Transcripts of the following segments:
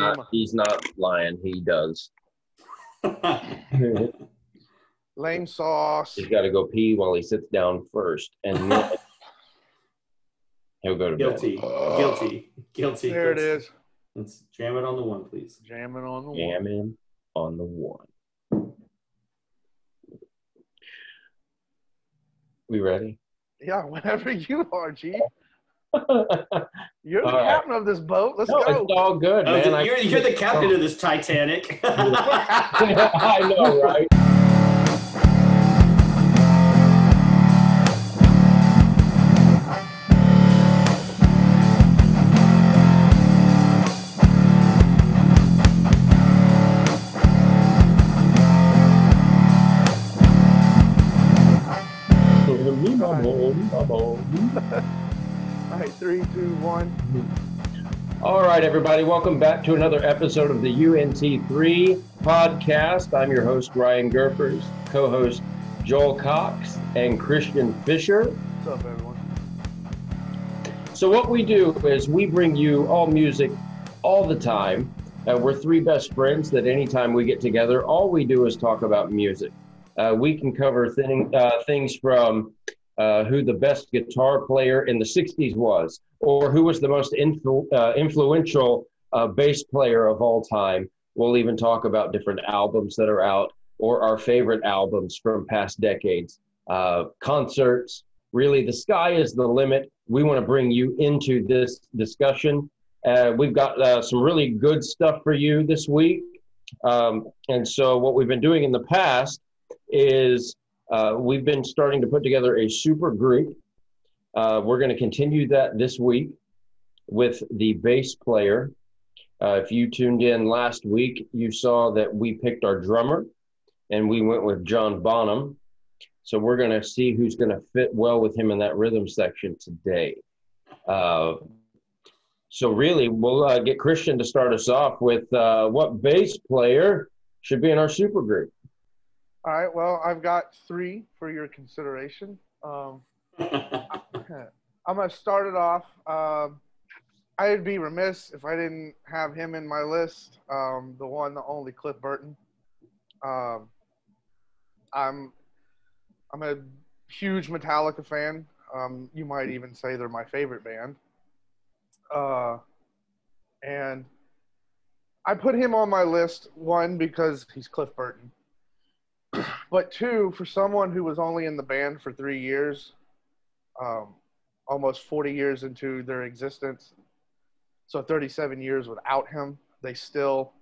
not, he's not lying. He does. Lame sauce. He's got to go pee while he sits down first, and then he'll go to Guilty. bed. Guilty. Guilty. There it Let's- is. Let's jam it on the one, please. Jamming on the wall. Jamming on the one. We ready? Yeah, whenever you are, G. no, You're the All right. captain of this boat. Let's go. it's all good, Oh, man. I- you're, you're the captain oh. of this Titanic. I know, right? Right, everybody, welcome back to another episode of the UNT3 podcast. I'm your host, Ryan Gerfers, co host, Joel Cox, and Christian Fisher. What's up, everyone? So, what we do is we bring you all music all the time. Uh, we're three best friends that anytime we get together, all we do is talk about music. Uh, we can cover thing, uh, things from uh, who the best guitar player in the 60s was, or who was the most influ- uh, influential uh, bass player of all time. We'll even talk about different albums that are out or our favorite albums from past decades, uh, concerts. Really, the sky is the limit. We want to bring you into this discussion. Uh, we've got some really good stuff for you this week. Um, and so, what we've been doing in the past is uh, we've been starting to put together a super group. Uh, we're going to continue that this week with the bass player. Uh, if you tuned in last week, you saw that we picked our drummer and we went with John Bonham. So we're going to see who's going to fit well with him in that rhythm section today. Uh, so really, we'll uh, get Christian to start us off with uh, what bass player should be in our super group. All right, well, I've got three for your consideration. Um, I'm going to start it off. Um, I'd be remiss if I didn't have him in my list. Um, the one, the only Cliff Burton. Um, I'm I'm a huge Metallica fan. Um, you might even say they're my favorite band. Uh, and I put him on my list one because he's Cliff Burton, but two for someone who was only in the band for three years, um, almost 40 years into their existence. So 37 years without him, they still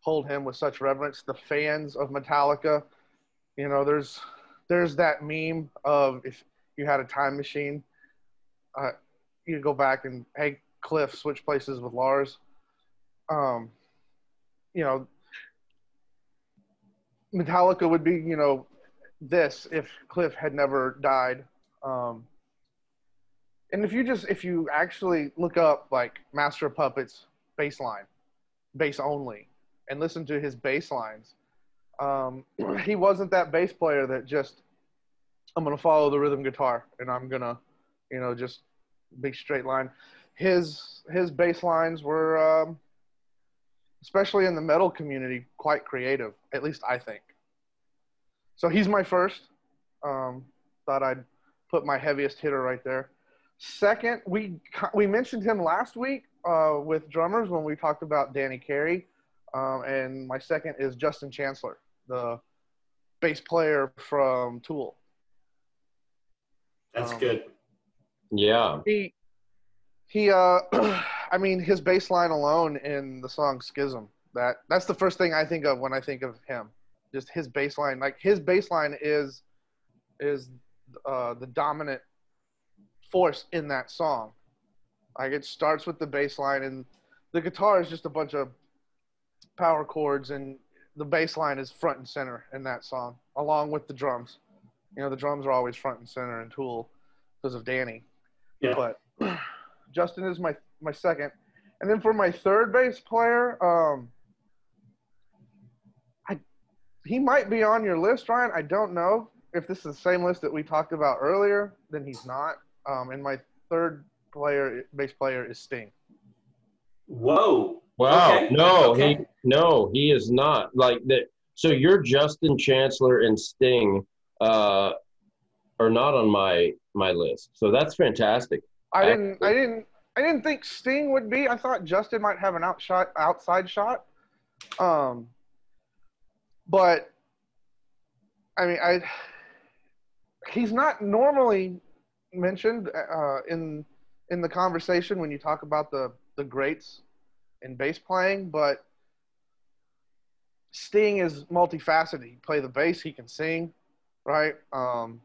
hold him with such reverence. The fans of Metallica, you know, there's there's that meme of if you had a time machine, uh, you go back and hey Cliff switch places with Lars. Um, you know, Metallica would be you know this if Cliff had never died. Um, and if you just if you actually look up like Master of Puppets bass line, bass only, and listen to his bass lines, um, he wasn't that bass player that just I'm gonna follow the rhythm guitar and I'm gonna, you know, just big straight line. His his bass lines were, um, especially in the metal community, quite creative. At least I think. So he's my first. Um, thought I'd put my heaviest hitter right there. Second, we we mentioned him last week uh, with drummers when we talked about Danny Carey, um, and my second is Justin Chancellor, the bass player from Tool. That's Um, good. Yeah. He he uh, I mean his bass line alone in the song Schism. That that's the first thing I think of when I think of him. Just his bass line, like his bass line is is uh, the dominant force in that song. Like it starts with the bass line and the guitar is just a bunch of power chords and the bass line is front and center in that song, along with the drums. You know, the drums are always front and center in Tool because of Danny. Yeah. But Justin is my my second, and then for my third bass player, um, I he might be on your list, Ryan. I don't know if this is the same list that we talked about earlier. Then he's not. Um, and my third player, bass player, is Sting. Whoa. Wow. Okay, No, okay. he no, he is not like that. So you're Justin Chancellor and Sting uh, are not on my my list. So that's fantastic. I didn't. I didn't. I didn't think Sting would be. I thought Justin might have an outshot, outside shot. Um, but I mean, I he's not normally mentioned uh, in in the conversation when you talk about the the greats in bass playing, but Sting is multifaceted. He can play the bass. He can sing, right? Um,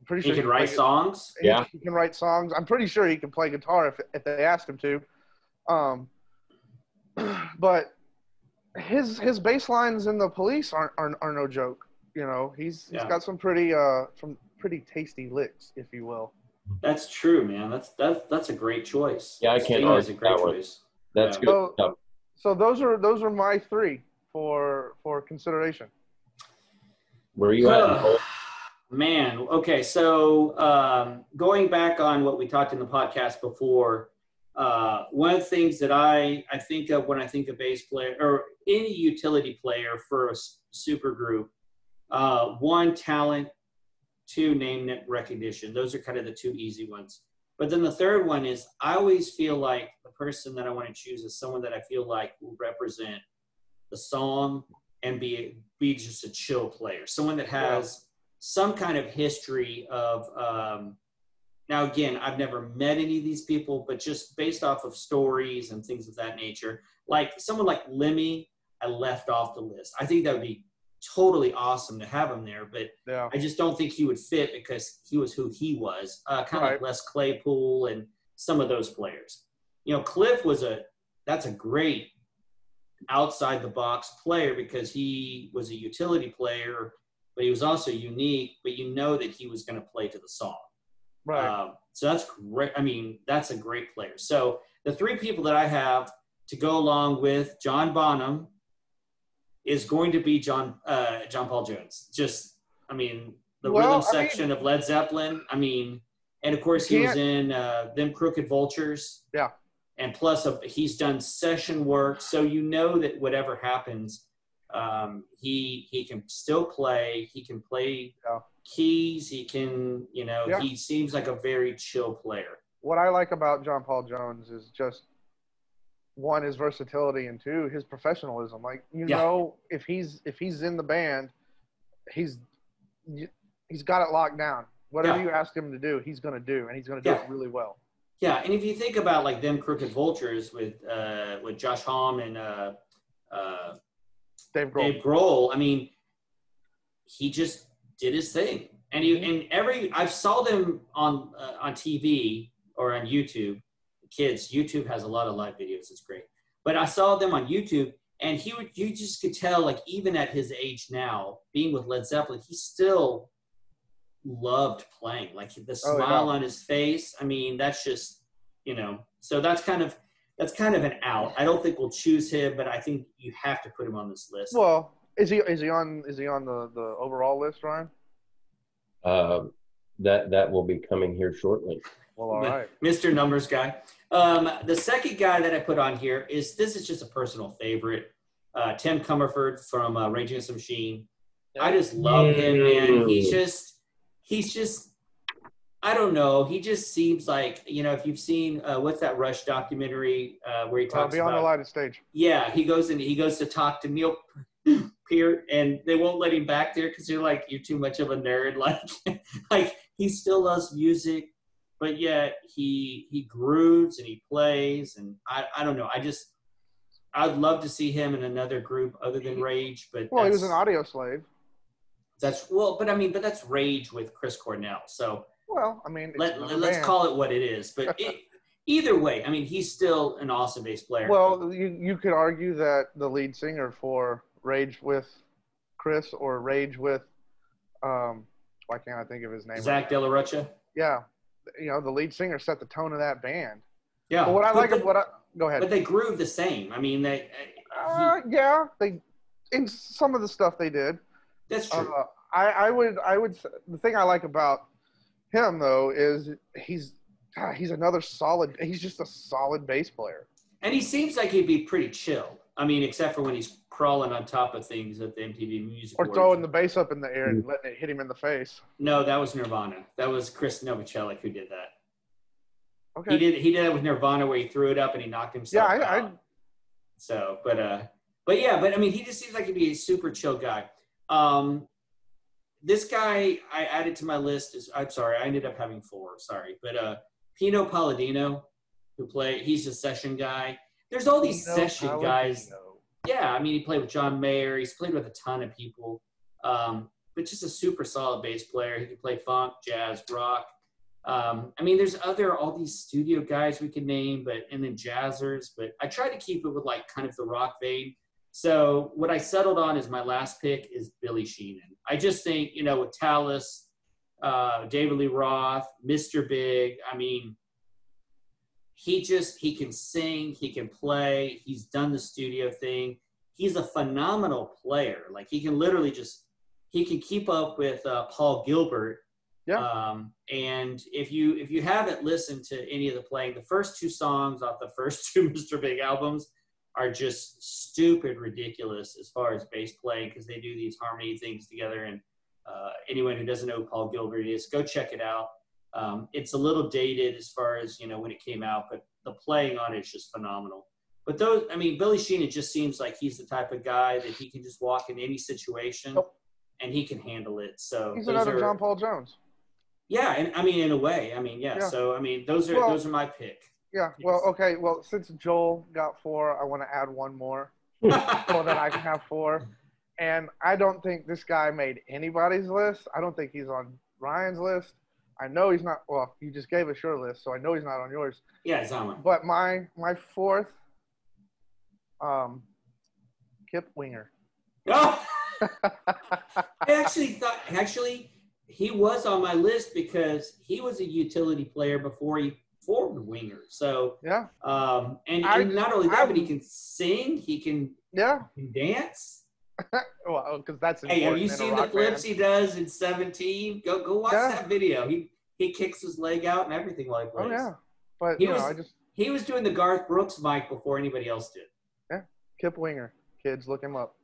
I'm pretty He sure can can write songs. he, Yeah. he can write songs. I'm pretty sure he can play guitar if if they asked him to. Um, but his his bass lines in the police aren't are, are no joke. You know, he's he's Yeah. got some pretty uh some pretty tasty licks, if you will. That's true, man. That's that's that's a great choice. Yeah, I can't Sting is a argue great that one. choice. That's Yeah. good So- stuff. So those are those are my three for for consideration. Where are you at? Man, okay. So um, going back on what we talked in the podcast before, uh, one of the things that I, I think of when I think of bass player or any utility player for a super group, uh, one talent, two name recognition. Those are kind of the two easy ones. But then the third one is I always feel like the person that I want to choose is someone that I feel like will represent the song and be be just a chill player, someone that has some kind of history of. Um, now, again, I've never met any of these people, but just based off of stories and things of that nature, like someone like Lemmy, I left off the list. I think that would be totally awesome to have him there, but Yeah. I just don't think he would fit because he was who he was, uh, kind of Right. like Les Claypool and some of those players. You know, Cliff was a that's a great outside the box player because he was a utility player, but he was also unique. But you know that he was going to play to the song. Right. Um, so that's great. I mean, that's a great player. So the three people that I have to go along with John Bonham is going to be John uh, John Paul Jones. Just, I mean, the Well, rhythm I mean- section of Led Zeppelin. I mean, and of course he was in uh, them Crooked Vultures. Yeah. And plus, uh, he's done session work, so you know that whatever happens, um, he he can still play. He can play Yeah. keys. He can, you know, Yeah. he seems like a very chill player. what I like about John Paul Jones is just one his versatility and two his professionalism. Like you Yeah. know, if he's if he's in the band, he's he's got it locked down. Whatever Yeah. you ask him to do, he's going to do, and he's going to do Yeah. it really well. Yeah, and if you think about like them Crooked Vultures with uh, with Josh Homme and uh, uh, Dave Grohl. Dave Grohl, I mean, he just did his thing, and he and every i've saw them on uh, on TV or on YouTube. Kids, YouTube has a lot of live videos. It's great, but I saw them on YouTube, and he would you just could tell like even at his age now, being with Led Zeppelin, he still loved playing. Like the Oh, yeah. smile on his face. I mean, that's just you know. So that's kind of that's kind of an out. I don't think we'll choose him, but I think you have to put him on this list. Well, is he is he on is he on the the overall list, Ryan? Uh, that that will be coming here shortly. Well, all But- right. Mr. Numbers guy. Um, the second guy that I put on here is this is just a personal favorite. Uh, Tim Commerford from uh, Raging Against the Machine. I just love him, man. He's just, he's just, I don't know. He just seems like, you know, if you've seen uh, what's that Rush documentary uh, where he Uh, talks be on the about, lighted stage. yeah, he goes and he goes to talk to Neil Peart, and they won't let him back there because they're like, you're too much of a nerd. Like, like he still loves music, but yet he he grooves and he plays, and I I don't know. I just I'd love to see him in another group other than Rage, but Well, he was an Audioslave. that's well, but I mean, but that's Rage with Chris Cornell. So Well, I mean, let, let's band. call it what it is. But it, either way, I mean, he's still an awesome bass player. Well, you you could argue that the lead singer for Rage with Chris or Rage with um why can't I think of his name? Zach right De La Rocha. Yeah, you know the lead singer set the tone of that band. Yeah. But what I But like, the- what I go ahead. But they groove the same. I mean, they. Uh, yeah, they in some of the stuff they did. that's true. Uh, I I would I would the thing I like about him though is he's God, he's another solid. He's just a solid bass player. and he seems like he'd be pretty chill. I mean, except for when he's crawling on top of things at the MTV Music Or Awards. throwing the bass up in the air and letting it hit him in the face. No, that was Nirvana. That was Krist Novoselic who did that. Okay. He did he did it with Nirvana where he threw it up and he knocked yeah, himself I, out. I So, but uh, but yeah, but I mean, he just seems like he'd be a super chill guy. Um, this guy I added to my list is I'm sorry, I ended up having four. Sorry, but uh, Pino Palladino, who play he's a session guy. There's all these Pino session guys. Yeah, I mean, he played with John Mayer. He's played with a ton of people. Um, but just a super solid bass player. He can play funk, jazz, rock. Um, I mean, there's other all these studio guys we can name, but and then jazzers. But I try to keep it with like kind of the rock vein. So what I settled on is my last pick is Billy Sheehan. I just think you know with Talas, uh, David Lee Roth, Mr. Big. I mean, he just he can sing, he can play. He's done the studio thing. He's a phenomenal player. Like he can literally just he can keep up with uh, Paul Gilbert. Yeah. Um, and if you if you haven't listened to any of the playing, the first two songs off the first two Mr. Big albums are just stupid ridiculous as far as bass playing because they do these harmony things together. And uh, anyone who doesn't know who Paul Gilbert is, go check it out. Um, it's a little dated as far as you know when it came out, but the playing on it is just phenomenal. But those, I mean, Billy Sheen, it just seems like he's the type of guy that he can just walk in any situation and he can handle it. So He's another are- John Paul Jones. Yeah, and I mean, in a way, I mean, yeah. Yeah. So I mean, those are Well- those are my pick. Yeah. Well, okay. Well, since Joel got four, I want to add one more so that I can have four. And I don't think this guy made anybody's list. I don't think he's on Ryan's list. I know he's not. Well, you just gave us your list, so I know he's not on yours. yeah, it's on one. But my my fourth, um, Kip Winger. Oh, I actually thought actually he was on my list because he was a utility player before he formed winger. So Yeah. um, and, I- and not only that, I- but he can sing, he can, Yeah. he can dance. Well, because that's Hey, have you seen the flips band. he does in 17? Go go watch Yeah. that video. He he kicks his leg out and everything while he plays. Oh yeah. But He you know, was- I just He was doing the Garth Brooks mic before anybody else did. Yeah, Kip Winger. Kids, look him up.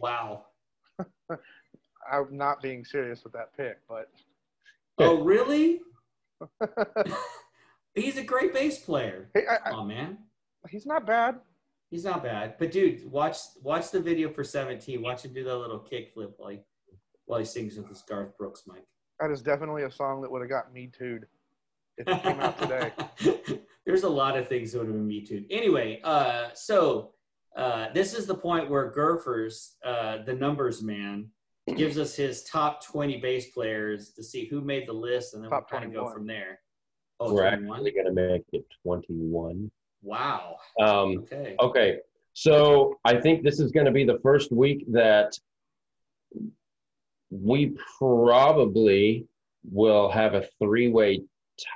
Wow. I'm not being serious with that pick, but Oh really? He's a great bass player. hey, I, I, Oh man. he's not bad. He's not bad. But dude, watch watch the video for 17. Watch him do that little kick flip while he while he sings with his Garth Brooks mic. That is definitely a song that would have got me tooed if it came out today. There's a lot of things that would have been me too. Anyway, uh, so uh, this is the point where Gurfers, uh, the numbers man, gives us his top 20 bass players to see who made the list, and then Top we'll kind of go from there. Oh, We're 21? actually going to make it 21. Wow. Um, Okay. okay, so I think this is going to be the first week that we probably will have a three way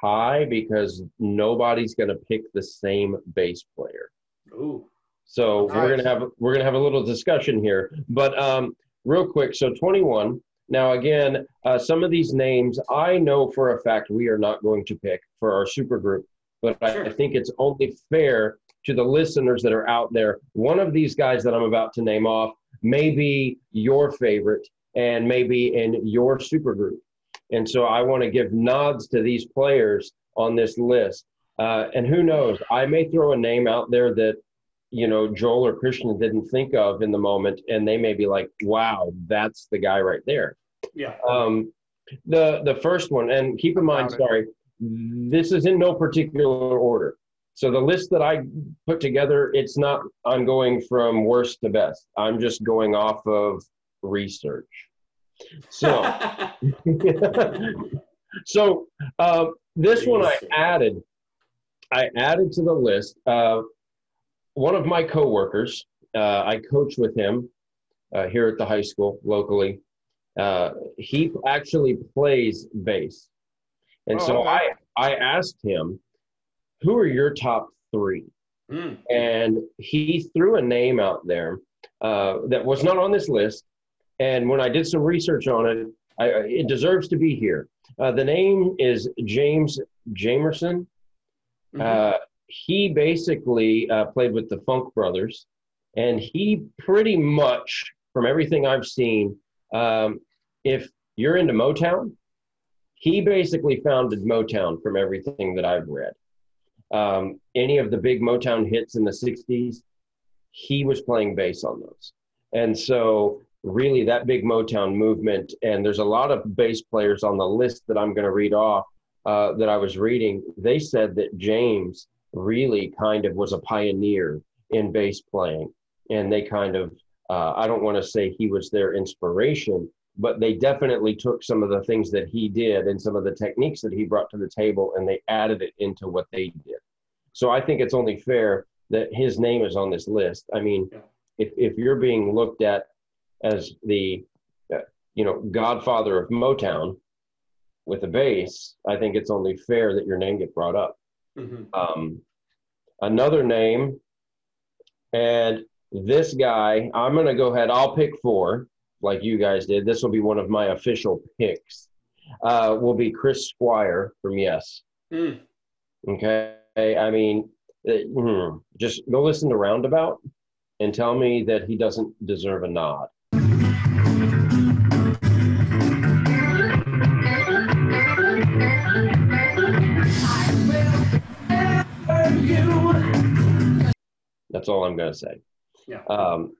tie because nobody's going to pick the same bass player. Ooh. So we're gonna have we're gonna have a little discussion here, but um, real quick. So 21. Now again, uh, some of these names I know for a fact we are not going to pick for our super group, but I, Sure. I think it's only fair to the listeners that are out there. One of these guys that I'm about to name off may be your favorite and maybe in your super group, and so I want to give nods to these players on this list. Uh, and who knows? I may throw a name out there that you know Joel or Christian didn't think of in the moment, and they may be like, "Wow, that's the guy right there." Yeah. Um, the the first one, and keep in mind, sorry, this is in no particular order. So the list that I put together, it's not. I'm going from worst to best. I'm just going off of research. So. so uh, this one I added, I added to the list. Uh, one of my coworkers, uh, I coach with him uh, here at the high school locally. Uh, he actually plays bass, and Oh, so okay. I I asked him, "Who are your top three? Mm. and he threw a name out there uh, that was not on this list. And when I did some research on it, I, it deserves to be here. Uh, the name is James Jamerson. Mhm. Uh, he basically uh, played with the Funk Brothers, and he pretty much, from everything I've seen, um, if you're into Motown, he basically founded Motown from everything that I've read. Um, any of the big Motown hits in the 60s, he was playing bass on those. And so, really, that big Motown movement, and there's a lot of bass players on the list that I'm going to read off uh, that I was reading. They said that James really kind of was a pioneer in bass playing. And they kind of, uh, I don't want to say he was their inspiration, but they definitely took some of the things that he did and some of the techniques that he brought to the table and they added it into what they did. So I think it's only fair that his name is on this list. I mean, if, if you're being looked at as the, uh, you know, godfather of Motown with a bass, I think it's only fair that your name get brought up. Mhm. Um, another name, and this guy, I'm going to go ahead. I'll pick four, like you guys did. This will be one of my official picks. Uh, will be Chris Squire from Yes. Mm. Okay. I mean, uh, hmm, just go listen to Roundabout and tell me that he doesn't deserve a nod. That's all I'm going to say. Yeah. Um,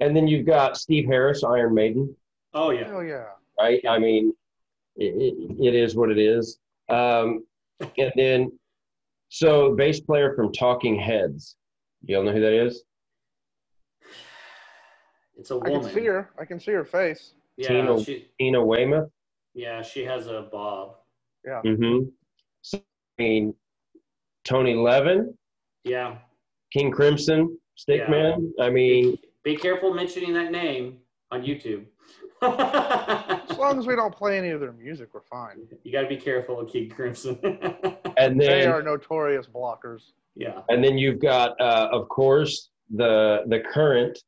and then you've got Steve Harris, Iron Maiden, Oh yeah. Hell yeah. right? I mean, it, it, it is what it is. Um, and then, so bass player from Talking Heads. You all know who that is? It's a I woman. can see her. I can see her face. Yeah, Tina- she, Tina Weymouth. yeah, she has a bob. Yeah. Mm-hmm. So, I mean, Tony Levin, Yeah. King Crimson, Stickman. I mean, Be careful mentioning that name on YouTube. As long as we don't play any of their music, we're fine. you got to be careful of King Crimson. and They are notorious blockers. yeah. and then you've got, uh, of course, the the current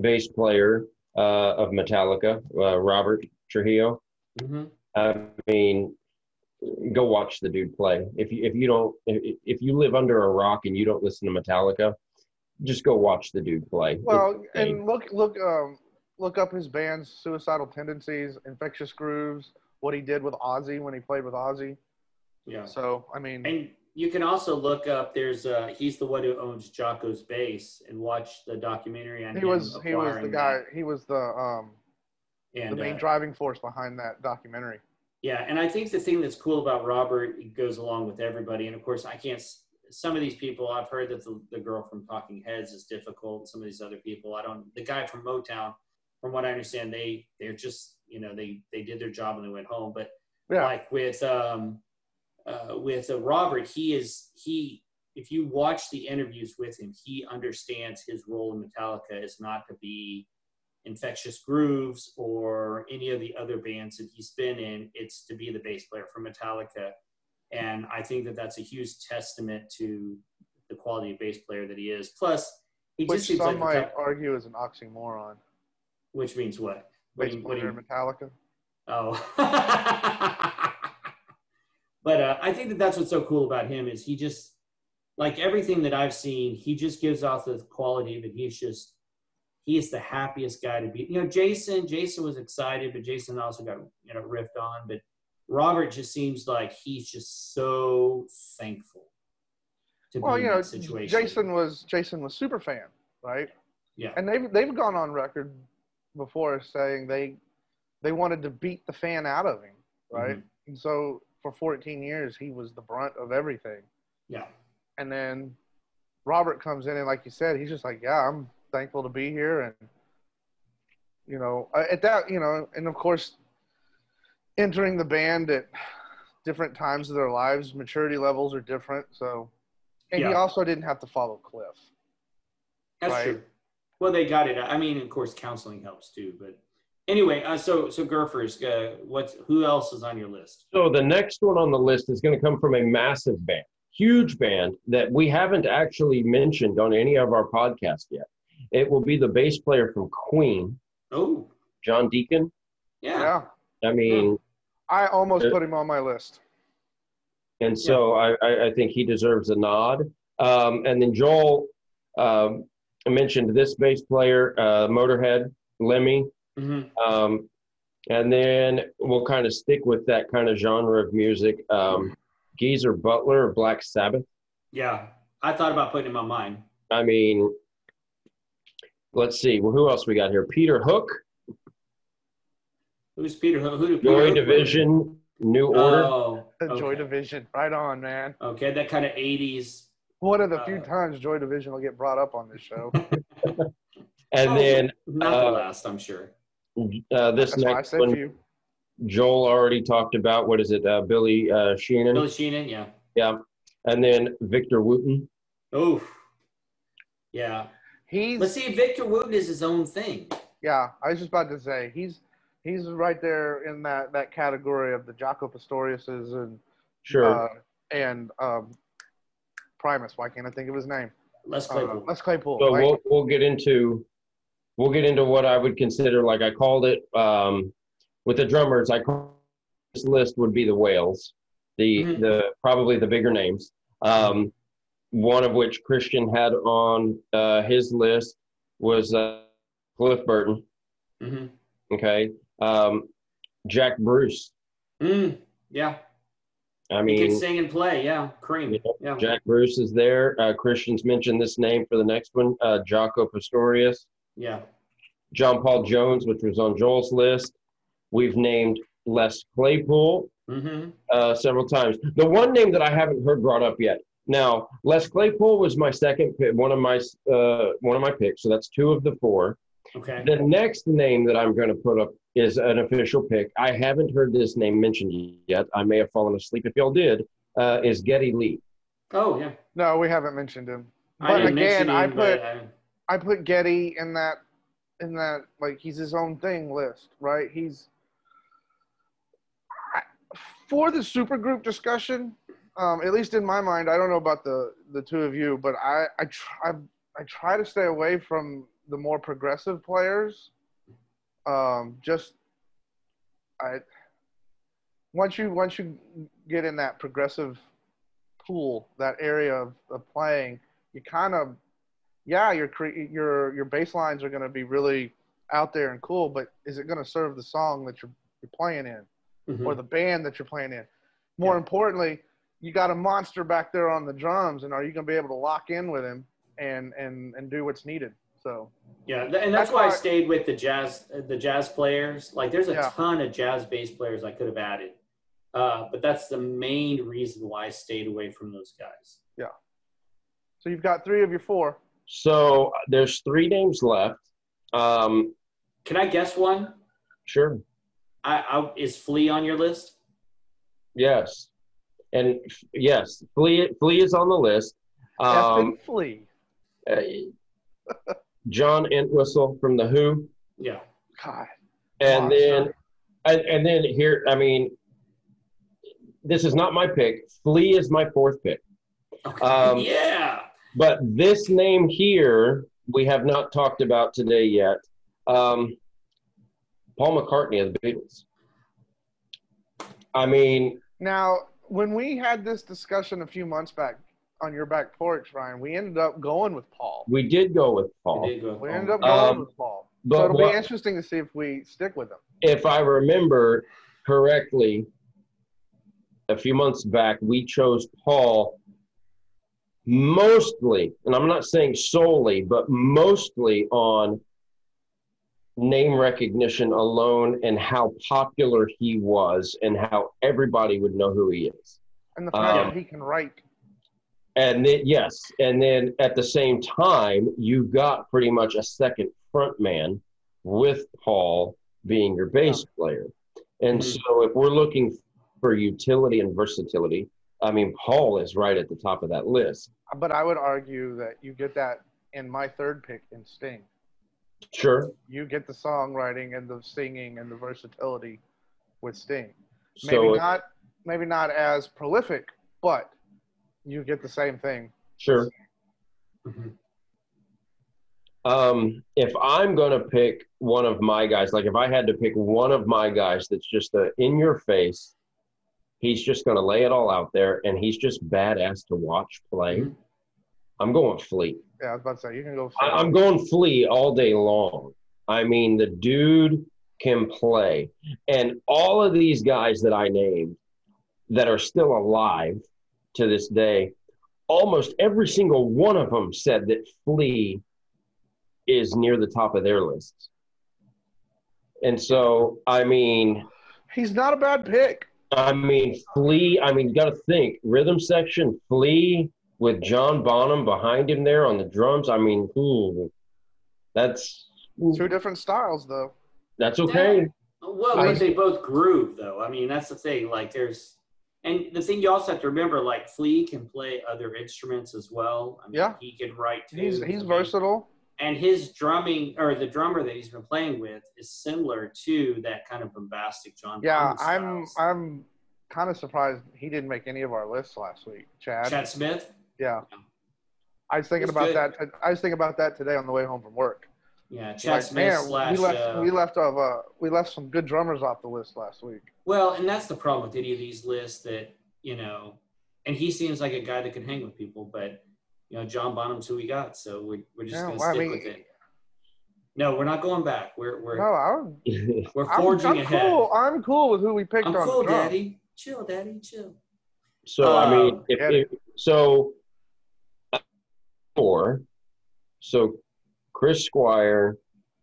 bass player uh, of Metallica, uh, Robert Trujillo. hmm I mean, go watch the dude play. If you if you don't if, if you live under a rock and you don't listen to Metallica, just go watch the dude play. Well, and look, look, um, look up his band's suicidal tendencies, infectious grooves, what he did with Ozzy when he played with Ozzy. Yeah. So, I mean, And you can also look up. There's uh, he's the one who owns Jaco's bass, and watch the documentary on he him was he was the guy. that. He was the um And, the main uh, driving force behind that documentary. Yeah, and I think the thing that's cool about Robert it goes along with everybody, and of course, I can't. Some of these people, I've heard that the, the girl from Talking Heads is difficult. Some of these other people, I don't. The guy from Motown, from what I understand, they they're just you know they they did their job and they went home. But Yeah. like with um uh, with uh, Robert, he is he. If you watch the interviews with him, he understands his role in Metallica is not to be infectious grooves or any of the other bands that he's been in it's to be the bass player for metallica and i think that that's a huge testament to the quality of bass player that he is plus he Which just seems some like might argue is an oxymoron. which means what what Bass what player you, Metallica. oh but uh, i think that that's what's so cool about him is he just like everything that i've seen he just gives off the quality that he's just he is the happiest guy to be. You know, Jason, Jason was excited, but Jason also got, you know, riffed on. But Robert just seems like he's just so thankful to Well, be you in know, that situation. Jason was Jason was super fan, right? Yeah. And they've they've gone on record before saying they they wanted to beat the fan out of him, right? Mhm. And so for 14 years he was the brunt of everything. Yeah. And then Robert comes in and like you said, he's just like, yeah, I'm thankful to be here and you know, uh, at that, you know, and of course entering the band at different times of their lives, maturity levels are different, so and he also didn't have to follow Cliff. That's Right. true. Well, they got it. I mean, of course, counseling helps too. But anyway, uh, so so Gurfers, uh, what's who else is on your list? So the next one on the list is going to come from a massive band, huge band that we haven't actually mentioned on any of our podcasts yet. It will be the bass player from Queen, Oh, John Deacon. yeah. Yeah. I mean, I almost Uh, put him on my list. and so I, I, I think he deserves a nod. Um, and then Joel um, mentioned this bass player, uh, Motorhead, Lemmy. Mhm. Um, and then we'll kind of stick with that kind of genre of music. Um, Geezer Butler or Black Sabbath. Yeah, I thought about putting him on mine. I mean, let's see. Well, who else we got here? Peter Hook, Who's Peter? Who, who do Peter Joy Hook play? Division, New Order. Oh, Joy. Division, right on, man. Okay, that kind of '80s. One of the few Uh, times Joy Division will get brought up on this show. and Oh, then Not uh, the last, I'm sure. uh, this That's why I next said one, few. Joel already talked about. What is it? Uh, Billy uh, Sheehan. Billy Sheehan, yeah. Yeah. And then Victor Wooten. Oh, yeah. He's But see, Victor Wooten is his own thing. yeah. I was just about to say he's he's right there in that that category of the Jaco Pastoriuses and Sure. uh, and um, Primus. Why can't I think of his name? Les Uh, Claypool. Les Claypool. so right? we'll we'll get into we'll get into what I would consider like I called it um, with the drummers. I call this list would be the whales, the Mhm. the probably the bigger names. Um, one of which Christian had on uh, his list was uh, Cliff Burton. hmm Okay, um, Jack Bruce. Mm, yeah. I He mean, can sing and play. Yeah. Cream. Yeah. Jack Bruce is there. Uh, Christian's mentioned this name for the next one, uh, Jaco Pastorius. Yeah. John Paul Jones, which was on Joel's list. We've named Les Claypool hmm uh, several times. The one name that I haven't heard brought up yet. Now, Les Claypool was my second pick, one of my uh, one of my picks. So that's two of the four. Okay. The next name that I'm going to put up is an official pick. I haven't heard this name mentioned yet. I may have fallen asleep if y'all did. Uh, is Geddy Lee? Oh, yeah. no, we haven't mentioned him. I But didn't again, mention I put but I- I put Geddy in that in that like he's his own thing list, right? He's for the supergroup discussion. Um, at least in my mind, I don't know about the the two of you, but I I try I try to stay away from the more progressive players. Um, just I once you once you get in that progressive pool, that area of, of playing, you kind of yeah, your your your bass lines are going to be really out there and cool, but is it going to serve the song that you're, you're playing in Mhm. or the band that you're playing in? More Yeah. importantly, you got a monster back there on the drums, and are you going to be able to lock in with him and and and do what's needed? So Yeah, and That's that's, why I stayed with the jazz, uh, the jazz players. Like, there's a Yeah. ton of jazz bass players I could have added, uh, but that's the main reason why I stayed away from those guys. Yeah. So you've got three of your four. So there's three names left. Um, Can I guess one? sure. I, I is Flea on your list? Yes. And f- yes, Flea, Flea is on the list. Um, Effing Flea. uh, John Entwistle from The Who. Yeah. God. And Monster. then, and, and then here, I mean, this is not my pick. Flea is my fourth pick. Okay. Um, yeah. But this name here, we have not talked about today yet. Um, Paul McCartney of the Beatles. I mean, Now, when we had this discussion a few months back on your back porch, Ryan, we ended up going with Paul. we did go with We Paul. did go We with ended up going Um, with Paul. but so it'll what- be interesting to see if we stick with him. if I remember correctly, a few months back, we chose Paul mostly, and I'm not saying solely, but mostly on name recognition alone and how popular he was and how everybody would know who he is. And the fact Um, that he can write. And then, yes, and then at the same time, you got pretty much a second front man with Paul being your bass player. And Mhm. so, if we're looking for utility and versatility, I mean, Paul is right at the top of that list. But I would argue that you get that in my third pick in Sting. Sure. You get the songwriting and the singing and the versatility with Sting. So, Maybe not maybe not as prolific, but you get the same thing. sure. Mhm. Um, if I'm going to pick one of my guys, like if I had to pick one of my guys that's just a in your face, he's just going to lay it all out there and he's just badass to watch play. Mhm. I'm going Flea. Yeah, I was about to say you can go. I, I'm going Flea all day long. I mean, the dude can play, and all of these guys that I named that are still alive to this day, almost every single one of them said that Flea is near the top of their lists. And so, I mean, He's not a bad pick. I mean, Flea, I mean, you got to think rhythm section, Flea with John Bonham behind him there on the drums. I mean, ooh, that's Two different styles, though. that's okay. Well, but they both groove, though. I mean, that's the thing. Like, there's, and the thing you also have to remember, like, Flea can play other instruments as well. I mean, Yeah. he can write too. He's he's versatile. And his drumming, or the drummer that he's been playing with, is similar to that kind of bombastic John. Yeah, I'm. I'm kind of surprised he didn't make any of our lists last week. Chad. Chad Smith. Yeah. I was thinking He's about good. that. I was thinking about that today on the way home from work. Yeah, Chad Like, Smith man, slash. we left uh, we left off uh, we left some good drummers off the list last week. Well, and that's the problem with any of these lists that, you know, and he seems like a guy that can hang with people, but, you know, John Bonham's who we got. So we're, we're just Yeah, going to well, I stick mean- with it. No, we're not going back. We're, we're, No, I'm, we're I'm, I'm ahead. cool. I'm cool with who we picked I'm on cool, drum. daddy. Chill, daddy, chill. So I mean, Um, if, if so, four. So Chris Squire,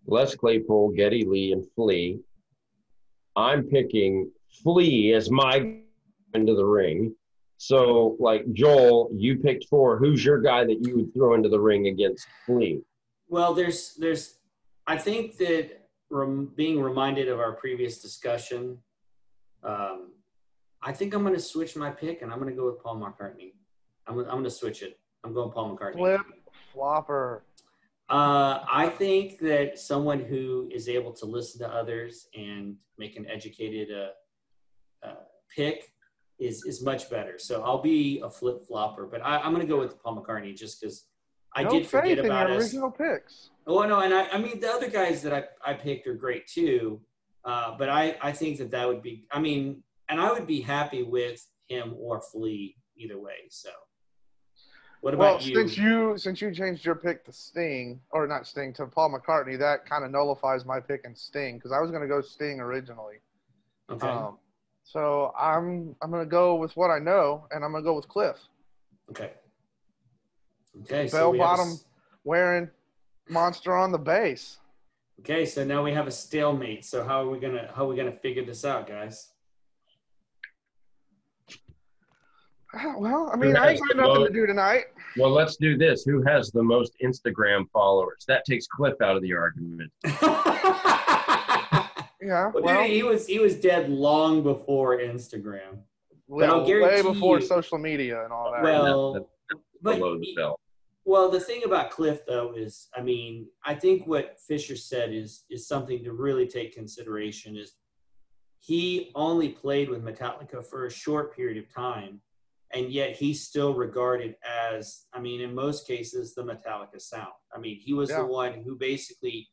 Les Claypool, Geddy Lee, and Flea. I'm picking Flea as my into the ring. So, like Joel, you picked four. Who's your guy that you would throw into the ring against Flea? Well, there's, there's, I think that rem, being reminded of our previous discussion, um, I think I'm going to switch my pick and I'm going to go with Paul McCartney. I'm, I'm going to switch it. I'm going Paul McCartney. Flip flopper. Uh, I think that someone who is able to listen to others and make an educated uh, uh, pick is is much better. So I'll be a flip flopper, but I, I'm going to go with Paul McCartney just because I no did forget in about us. original picks. Oh no, and I, I mean the other guys that I, I picked are great too, uh, but I, I think that that would be I mean, and I would be happy with him or Flea either way. So, what Well, about you? since you since you changed your pick to Sting or not Sting to Paul McCartney, that kind of nullifies my pick in Sting because I was going to go Sting originally. okay, Um, so I'm I'm going to go with what I know, and I'm going to go with Cliff okay, okay. so bell we have a bottom. wearing monster on the base. Okay, so now we have a stalemate. So how are we gonna how are we gonna figure this out, guys? Ah, Well, I mean, I ain't got nothing most- to do tonight. Well, let's do this. Who has the most Instagram followers? That takes Cliff out of the argument. Yeah, well, well, dude, he was he was dead long before Instagram. well, way before you- social media and all that. Well, That- but Below the belt. well, the thing about Cliff though is, I mean, I think what Fisher said is is something to really take consideration. Is he only played with Metallica for a short period of time, and yet he's still regarded as, I mean, in most cases, the Metallica sound. I mean, he was Yeah. the one who basically.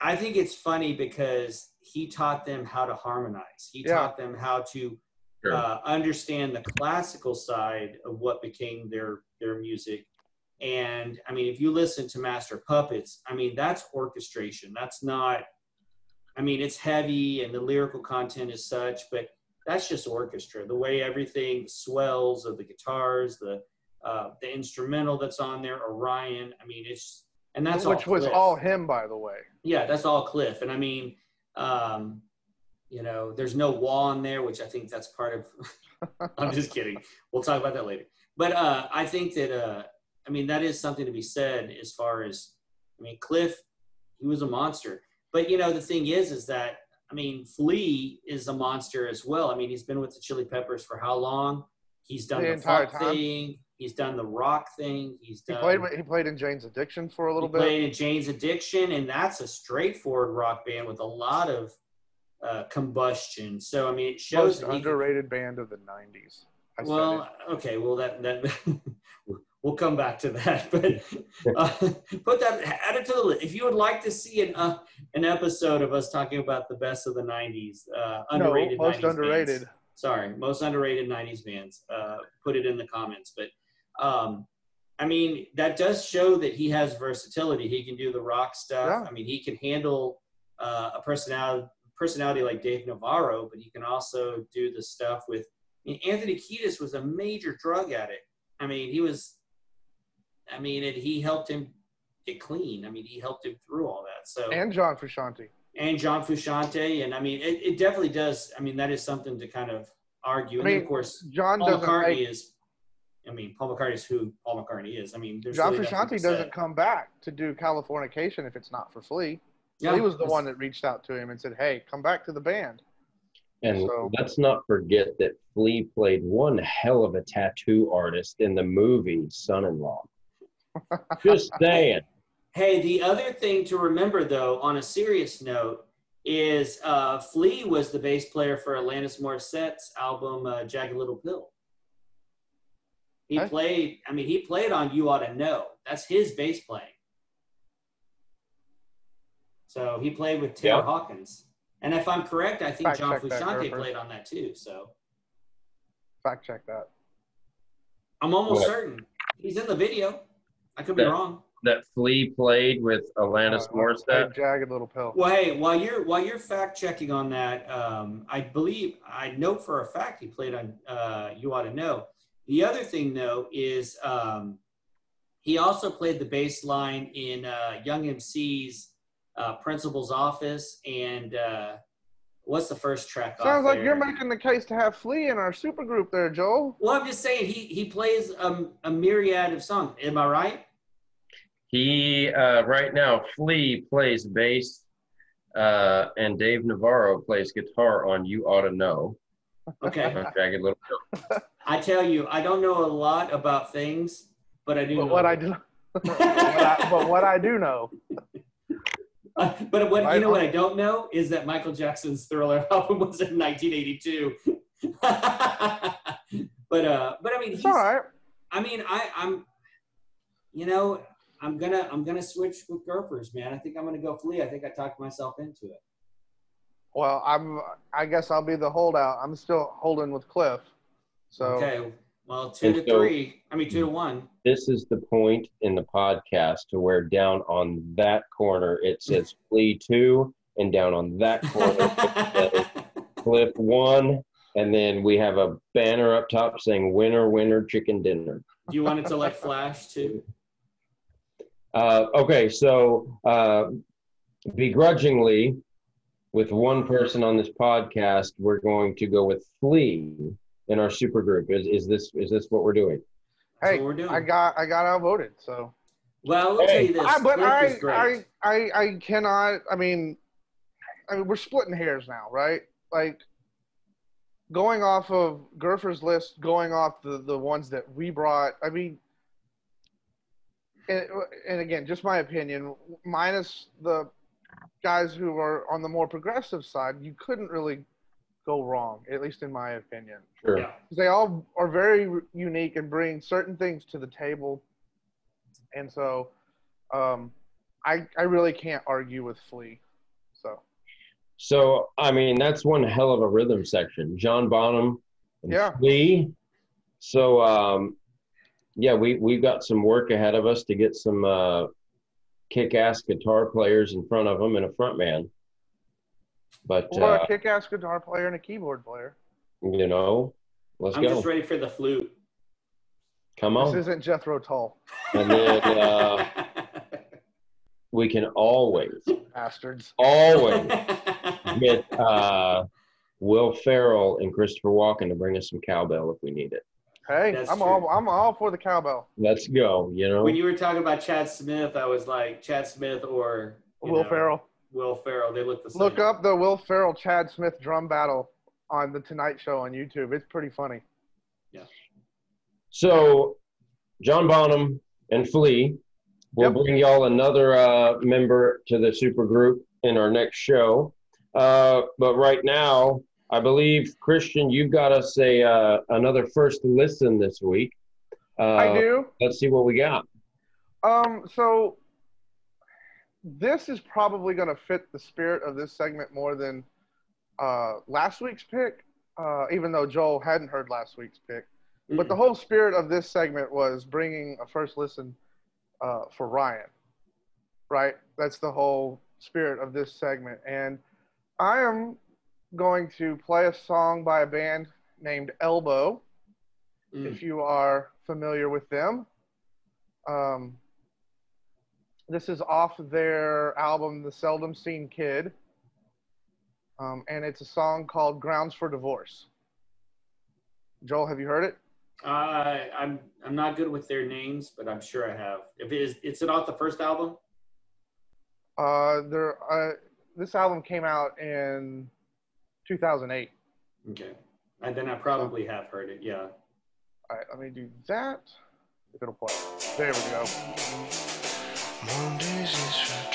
I think it's funny because he taught them how to harmonize. He Yeah. taught them how to Sure. uh, understand the classical side of what became their their music. And I mean, if you listen to Master Puppets, I mean that's orchestration. That's not. I mean, it's heavy and the lyrical content is such, but that's just orchestra. The way everything the swells of the guitars, the uh, the instrumental that's on there, Orion. I mean, it's and that's which all was all him, by the way. Yeah, that's all Cliff. And I mean, um, you know, there's no wall in there, which I think that's part of. I'm just kidding. We'll talk about that later. But uh, I think that, uh, I mean, that is something to be said as far as, I mean, Cliff, he was a monster. But, you know, the thing is, is that, I mean, Flea is a monster as well. I mean, he's been with the Chili Peppers for how long? He's done The the, entire funk time. thing. He's done the rock thing. He's done. He played. He played in Jane's Addiction for a little he bit. played in Jane's Addiction, and that's a straightforward rock band with a lot of uh, combustion. So I mean, it shows Most underrated band of the '90s. I well, okay, well that that we'll come back to that, but uh, put that add it to the list. If you would like to see an uh, an episode of us talking about the best of the '90s, uh, underrated, no, most 90s underrated. Bands. Sorry, most underrated '90s bands. Uh, put it in the comments, but um, I mean, that does show that he has versatility. He can do the rock stuff. Yeah. I mean, he can handle uh, a personality personality like Dave Navarro, but he can also do the stuff with. I mean, Anthony Kiedis was a major drug addict. I mean, he was. I mean, and he helped him get clean. I mean, he helped him through all that. So And John Frusciante. and John Frusciante, and I mean, it, it definitely does. I mean, that is something to kind of argue. I and then, mean, of course, John Paul McCartney make, is. I mean, Paul McCartney is who Paul McCartney is. I mean, there's John really nothing Frusciante doesn't come back to do Californication if it's not for Flea. Yeah, he was the one that reached out to him and said, "Hey, come back to the band." And So- let's not forget that Flea played one hell of a tattoo artist in the movie Son in Law. Just saying. Hey, the other thing to remember, though, on a serious note, is uh, Flea was the bass player for Alanis Morissette's album uh, "Jagged Little Pill." He Okay. played. I mean, he played on "You Ought to Know." That's his bass playing. So he played with Taylor Yeah. Hawkins, and if I'm correct, I think Fact John check Frusciante played on that too. So Fact check that. I'm almost What? certain he's in the video. I could be wrong. That Flea played with Alanis Uh, Morissette. jagged little pill. Well, hey, while you're while you're fact checking on that, um, I believe I know for a fact he played on uh, "You Ought to Know." The other thing, though, is um, he also played the bass line in uh, Young MC's uh, "Principal's Office" and uh, what's the first track? off Sounds like there? you're making the case to have Flea in our super group there, Joel. Well, I'm just saying he he plays um, a myriad of songs. Am I right? He uh, right now Flea plays bass, uh, and Dave Navarro plays guitar on "You Ought to Know." Okay. on Jagged Little Pill. I tell you, I don't know a lot about things, but I do. But know what I do, but, what I, but what I do know, Uh, but what Right you know what. I don't know is that Michael Jackson's Thriller album was in 1982. but uh, but I mean, he's, all right. I mean, I I'm, you know, I'm gonna I'm gonna switch with Gurpers, man. I think I'm gonna go Flea. I think I talked myself into it. Well, I'm. I guess I'll be the holdout. I'm still holding with Cliff. So Okay, well, two And to so- three. I mean, two to one. This is the point in the podcast to where down on that corner it says Flea two, and down on that corner Cliff one, and then we have a banner up top saying "Winner, winner, chicken dinner." Do you want it to like flash too? Uh, okay, so uh, begrudgingly, with one person on this podcast, we're going to go with Flea in our super group. Is is this is this what we're doing? That's hey, we're doing. I got I got outvoted. So, well, let me tell you this. I, but I. I I I cannot. I mean, I mean, we're splitting hairs now, right? Like going off of Gurfer's list, going off the the ones that we brought. I mean. And, and again, just my opinion, minus the guys who are on the more progressive side, you couldn't really go wrong, at least in my opinion. Sure. Yeah. they all are very unique and bring certain things to the table. And so um, I, I really can't argue with Flea. So, So I mean, that's one hell of a rhythm section. John Bonham and Yeah. Flea. So um, yeah, we we've got some work ahead of us to get some uh, kick-ass guitar players in front of them and a front man. But or uh, a kick ass guitar player and a keyboard player. you know, let's I'm go. just ready for the flute. Come on. This isn't Jethro Tull, And then uh, we can always, bastards. always get uh, Will Ferrell and Christopher Walken to bring us some cowbell if we need it. Hey, That's I'm true. all I'm all for the cowbell. Let's go. You know. when you were talking about Chad Smith, I was like Chad Smith or Will know, Ferrell. Will Ferrell. They look the same. Look up the Will Ferrell Chad Smith drum battle on the Tonight Show on YouTube. It's pretty funny. Yes. So, John Bonham and Flea will Yep. bring y'all another uh, member to the super group in our next show. Uh, but right now, I believe Christian, you've got us a uh, another first listen this week. Uh, I do. Let's see what we got. Um, so this is probably going to fit the spirit of this segment more than uh, last week's pick, uh, even though Joel hadn't heard last week's pick. But the whole spirit of this segment was bringing a first listen uh, for Ryan, right? That's the whole spirit of this segment. And I am going to play a song by a band named Elbow, Mm. if you are familiar with them. Um, this is off their album, The Seldom Seen Kid. Um, and it's a song called Grounds for Divorce. Joel, have you heard it? I I'm I'm not good with their names, but I'm sure I have. If it is, it's it off the first album. Uh, there, uh, this album came out in 2008. Okay, and then I probably have heard it. Yeah. All right, let me do that. If it'll play. There we go. Mondays is for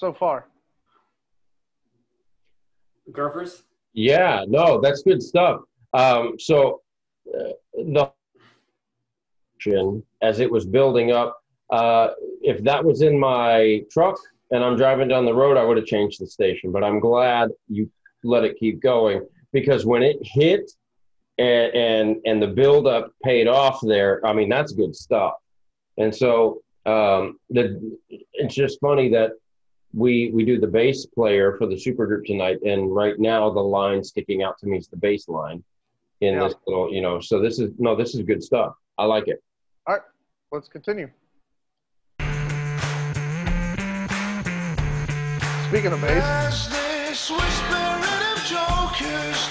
so far? Gurfers. Yeah, no, that's good stuff. Um, so uh, the as it was building up, uh, if that was in my truck and I'm driving down the road, I would have changed the station. But I'm glad you let it keep going because when it hit and and, and the buildup paid off there, I mean that's good stuff. And so um, the it's just funny that we we do the bass player for the supergroup tonight, and right now the line sticking out to me is the bass line in Yeah. this little, you know. So this is no, this is good stuff. I like it. All right, let's continue. Speaking of bass, There's this whispering of jokers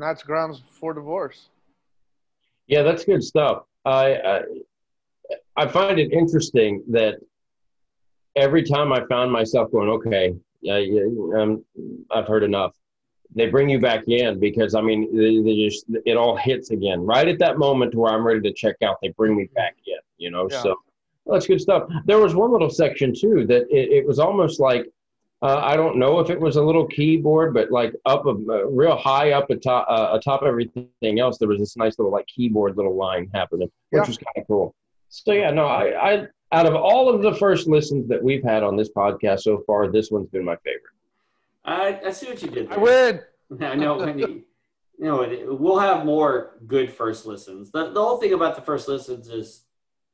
and that's grounds for divorce. Yeah, that's good stuff. I, I I find it interesting that every time I found myself going, okay, yeah, yeah um, I've heard enough. They bring you back in because I mean, they, they just it all hits again right at that moment where I'm ready to check out. They bring me back in, you know. Yeah. So well, that's good stuff. There was one little section too that it, it was almost like uh, I don't know if it was a little keyboard, but like up a uh, real high up atop uh, atop everything else, there was this nice little like keyboard little line happening, which Yeah. was kind of cool. So yeah, no, I, I out of all of the first listens that we've had on this podcast so far, this one's been my favorite. I, I see what you did. I There. win. I know. when you, you know, we'll have more good first listens. The, the whole thing about the first listens is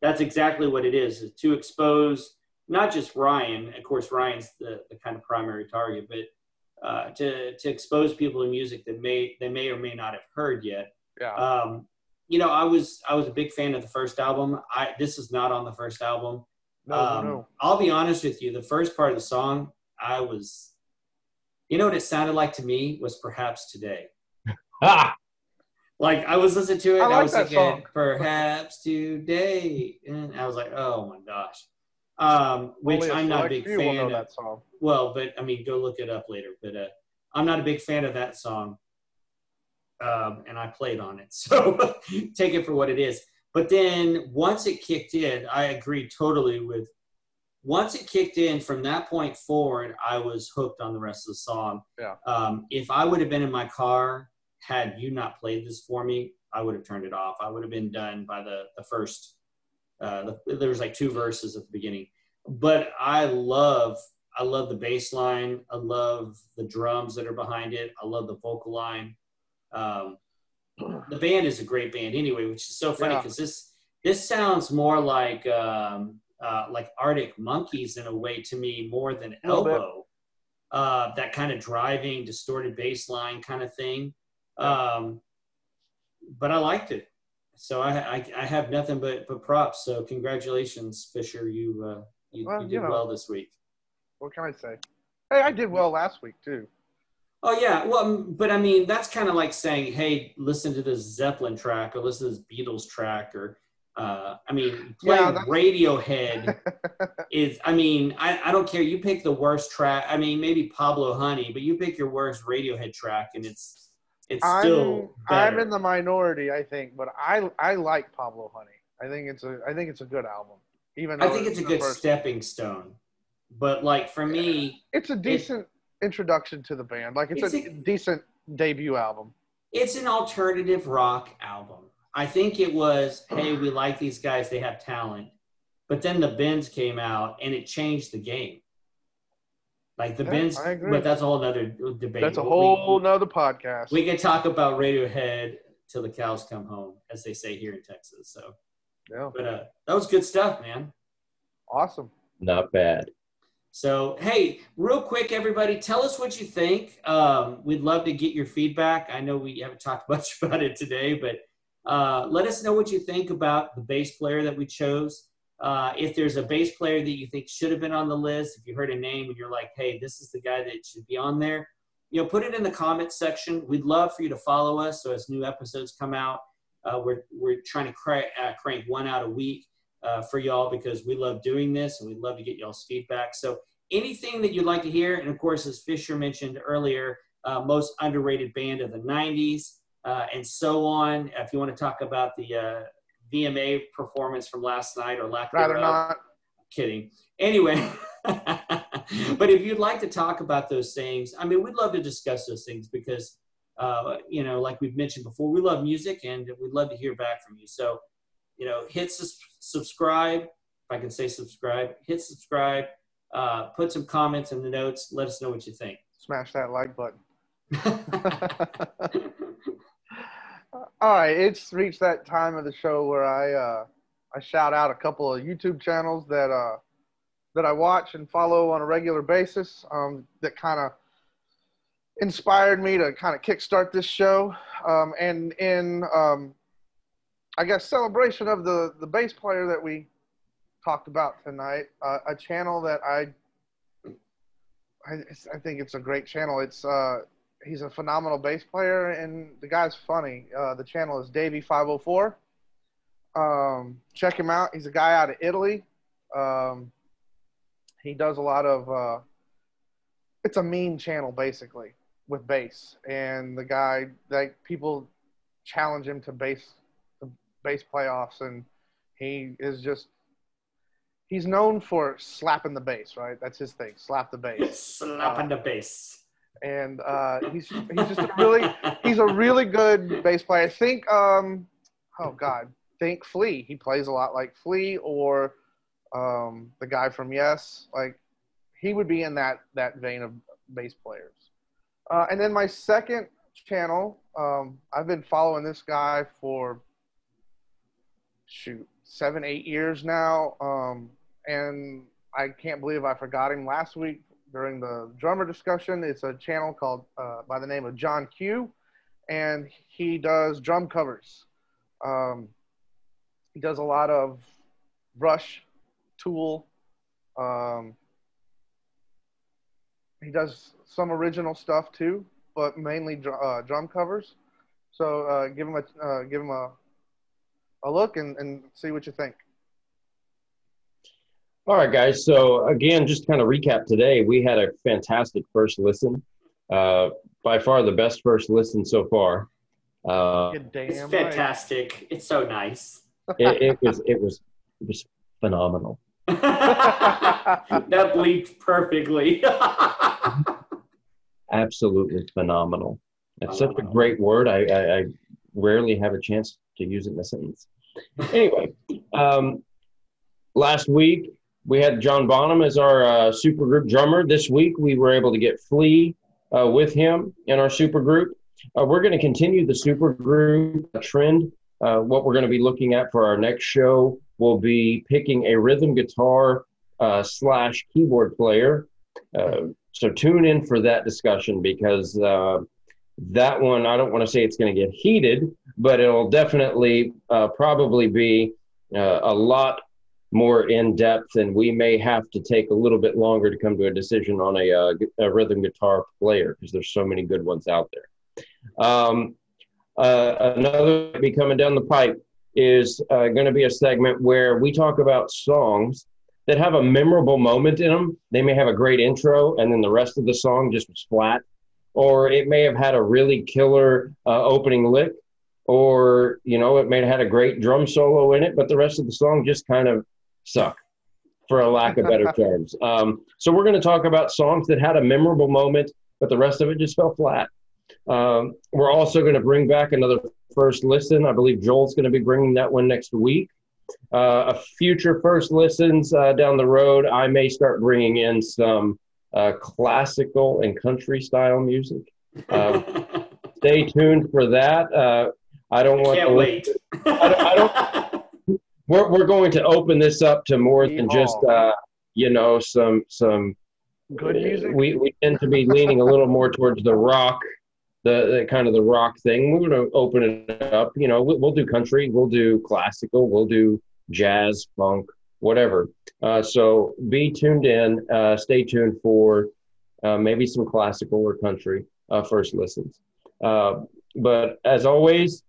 that's exactly what it is: is to expose not just Ryan. Of course, Ryan's the, the kind of primary target, but uh, to to expose people to music that may they may or may not have heard yet. Yeah. Um, you know, I was I was a big fan of the first album. I this is not on the first album. No, um, no. I'll be honest with you. The first part of the song, I was, you know what it sounded like to me was perhaps today. Ah, Like I was listening to it, I and I, like was that thinking, song. perhaps today, and I was like, oh my gosh. Um, which Only I'm not a big fan of. that song. Well, but I mean, go look it up later. But uh, I'm not a big fan of that song, um, and I played on it, so take it for what it is. But then once it kicked in, I agree totally with. Once it kicked in, from that point forward, I was hooked on the rest of the song. Yeah. Um, if I would have been in my car, had you not played this for me, I would have turned it off. I would have been done by the the first. Uh, the, there was like two verses at the beginning but I love I love the bass line. I love the drums that are behind it. I love the vocal line. Um, the band is a great band anyway, which is so funny Yeah. because this this sounds more like um, uh, like Arctic Monkeys in a way to me more than A little bit. Elbow. Uh, that kind of driving, distorted bass line kind of thing. Um, but I liked it. So I, I, I have nothing but, but props. So congratulations, Fisher. You uh, you, Well, you did you know. well this week. What can I say? Hey, I did well last week too. Oh yeah, well, but I mean that's kind of like saying, hey, listen to this Zeppelin track or listen to this Beatles track or. Uh, I mean, playing Yeah, Radiohead is. I mean, I, I don't care. You pick the worst track. I mean, maybe Pablo Honey, but you pick your worst Radiohead track, and it's it's I'm still I'm in the minority, I think, but I I like Pablo Honey. I think it's a I think it's a good album. Even I think it's a good stepping stone. But like for me, It's a decent introduction to the band. Like it's, It's a, a- decent debut album. it's an alternative rock album. I think it was, hey, we like these guys, they have talent. But then the Bends came out and it changed the game. Like the Yeah, Bends, but that's a whole other debate. That's a We- whole nother podcast. We, can talk about Radiohead till the cows come home, as they say here in Texas. So, yeah, but uh, that was good stuff, man. awesome. not bad. So, hey, real quick, everybody, tell us what you think. Um, we'd love to get your feedback. I know we haven't talked much about it today, but uh, let us know what you think about the bass player that we chose. Uh, if there's a bass player that you think should have been on the list, if you heard a name and you're like, hey, this is the guy that should be on there, you know, put it in the comments section. We'd love for you to follow us. So as new episodes come out, uh, we're, we're trying to crank, uh, crank one out a week uh, for y'all because we love doing this and we'd love to get y'all's feedback. So anything that you'd like to hear, and of course, as Fisher mentioned earlier, uh, most underrated band of the 90s, uh, and so on. If you want to talk about the uh, VMA performance from last night or lack Rather thereof, not. kidding. Anyway, but if you'd like to talk about those things, I mean, we'd love to discuss those things because, uh, you know, like we've mentioned before, we love music and we'd love to hear back from you. So, you know, hit sus- subscribe, if I can say subscribe, hit subscribe, uh, put some comments in the notes, let us know what you think. Smash that like button. All right, it's reached that time of the show where I uh, I shout out a couple of YouTube channels that uh, that I watch and follow on a regular basis um, that kind of inspired me to kind of kickstart this show. Um, and in um, I guess celebration of the the bass player that we talked about tonight, uh, a channel that I I, I think it's a great channel. It's uh, he's a phenomenal bass player, and the guy's funny. Uh, the channel is Davie504. Um, check him out. He's a guy out of Italy. Um, he does a lot of. Uh, it's a meme channel basically with bass, and the guy like people challenge him to bass to bass playoffs, and he is just. He's known for slapping the bass, right? That's his thing. Slap the bass Slapping the bass. And uh, he's he's just a really he's a really good bass player. I think um oh god, think Flea. He plays a lot like Flea or um the guy from Yes. Like he would be in that that vein of bass players. Uh, and then my second channel, um, I've been following this guy for shoot seven eight years now, um, and I can't believe I forgot him last week during the drummer discussion. It's a channel called uh, by the name of John Q, and he does drum covers. Um, he does a lot of Rush, Tool. Um, he does some original stuff too, but mainly dr- uh, drum covers. So uh, give him a uh, give him a a look and, and see what you think. All right, guys. So again, just kind of recap today. We had a fantastic first listen. Uh, by far the best first listen so far. Uh, You're damn It's right. fantastic. It's so nice. it, it was it was it was phenomenal. that bleeped perfectly. Absolutely phenomenal. It's such a great word. I, I, I rarely have a chance to use it in a sentence. Anyway, um, last week we had John Bonham as our uh, supergroup drummer. This week we were able to get Flea uh, with him in our supergroup. Uh, we're going to continue the supergroup trend. Uh, what we're going to be looking at for our next show will be picking a rhythm guitar uh, slash keyboard player. Uh, so tune in for that discussion because uh, that one, I don't want to say it's going to get heated, but it'll definitely probably be a lot more in depth, and we may have to take a little bit longer to come to a decision on a, uh, a rhythm guitar player because there's so many good ones out there. Um, uh, another be coming down the pipe is uh, going to be a segment where we talk about songs that have a memorable moment in them. They may have a great intro, and then the rest of the song just was flat, or it may have had a really killer uh, opening lick, or you know, it may have had a great drum solo in it, but the rest of the song just kind of sucked, for a lack of better terms. Um, so we're going to talk about songs that had a memorable moment, but the rest of it just fell flat. Um, we're also going to bring back another first listen. I believe Joel's going to be bringing that one next week. Uh, a future first listens uh, down the road, I may start bringing in some uh, classical and country style music. Um, stay tuned for that. Uh, I don't want Can't to wait. I We're, we're going to open this up to more than just uh, you know some some Good music. we, we tend to be leaning a little more towards the rock, the, the kind of the rock thing. We're going to open it up. You know, we'll, we'll do country, we'll do classical, we'll do jazz, funk, whatever. Uh, so be tuned in. Uh, stay tuned for uh, maybe some classical or country uh, first listens. Uh, but as always,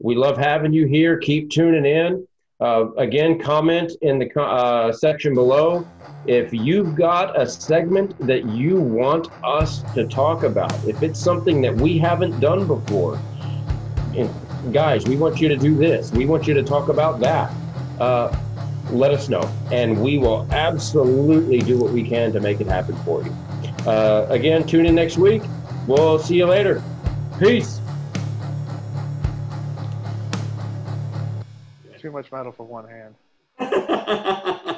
we love having you here. Keep tuning in. Uh, again, comment in the uh, section below if you've got a segment that you want us to talk about. If it's something that we haven't done before, guys, we want you to do this. We want you to talk about that. Uh, let us know, and we will absolutely do what we can to make it happen for you. Uh, again, tune in next week. We'll see you later. Peace. Too much metal for one hand.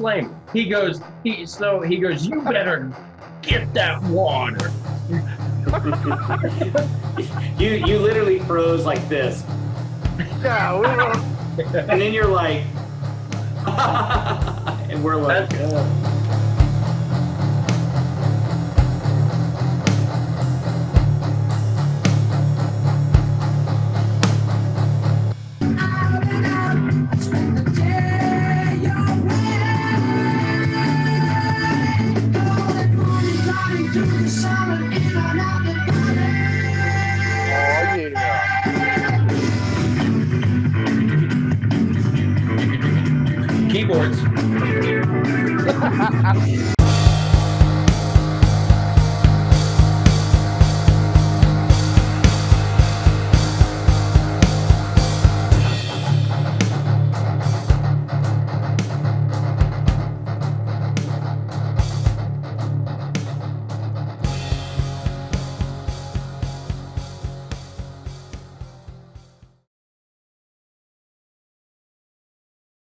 Oh, lame. He goes, he so he goes, you better get that water. you you literally froze like this, Yeah, we were. and then you're like, and we're like, uh,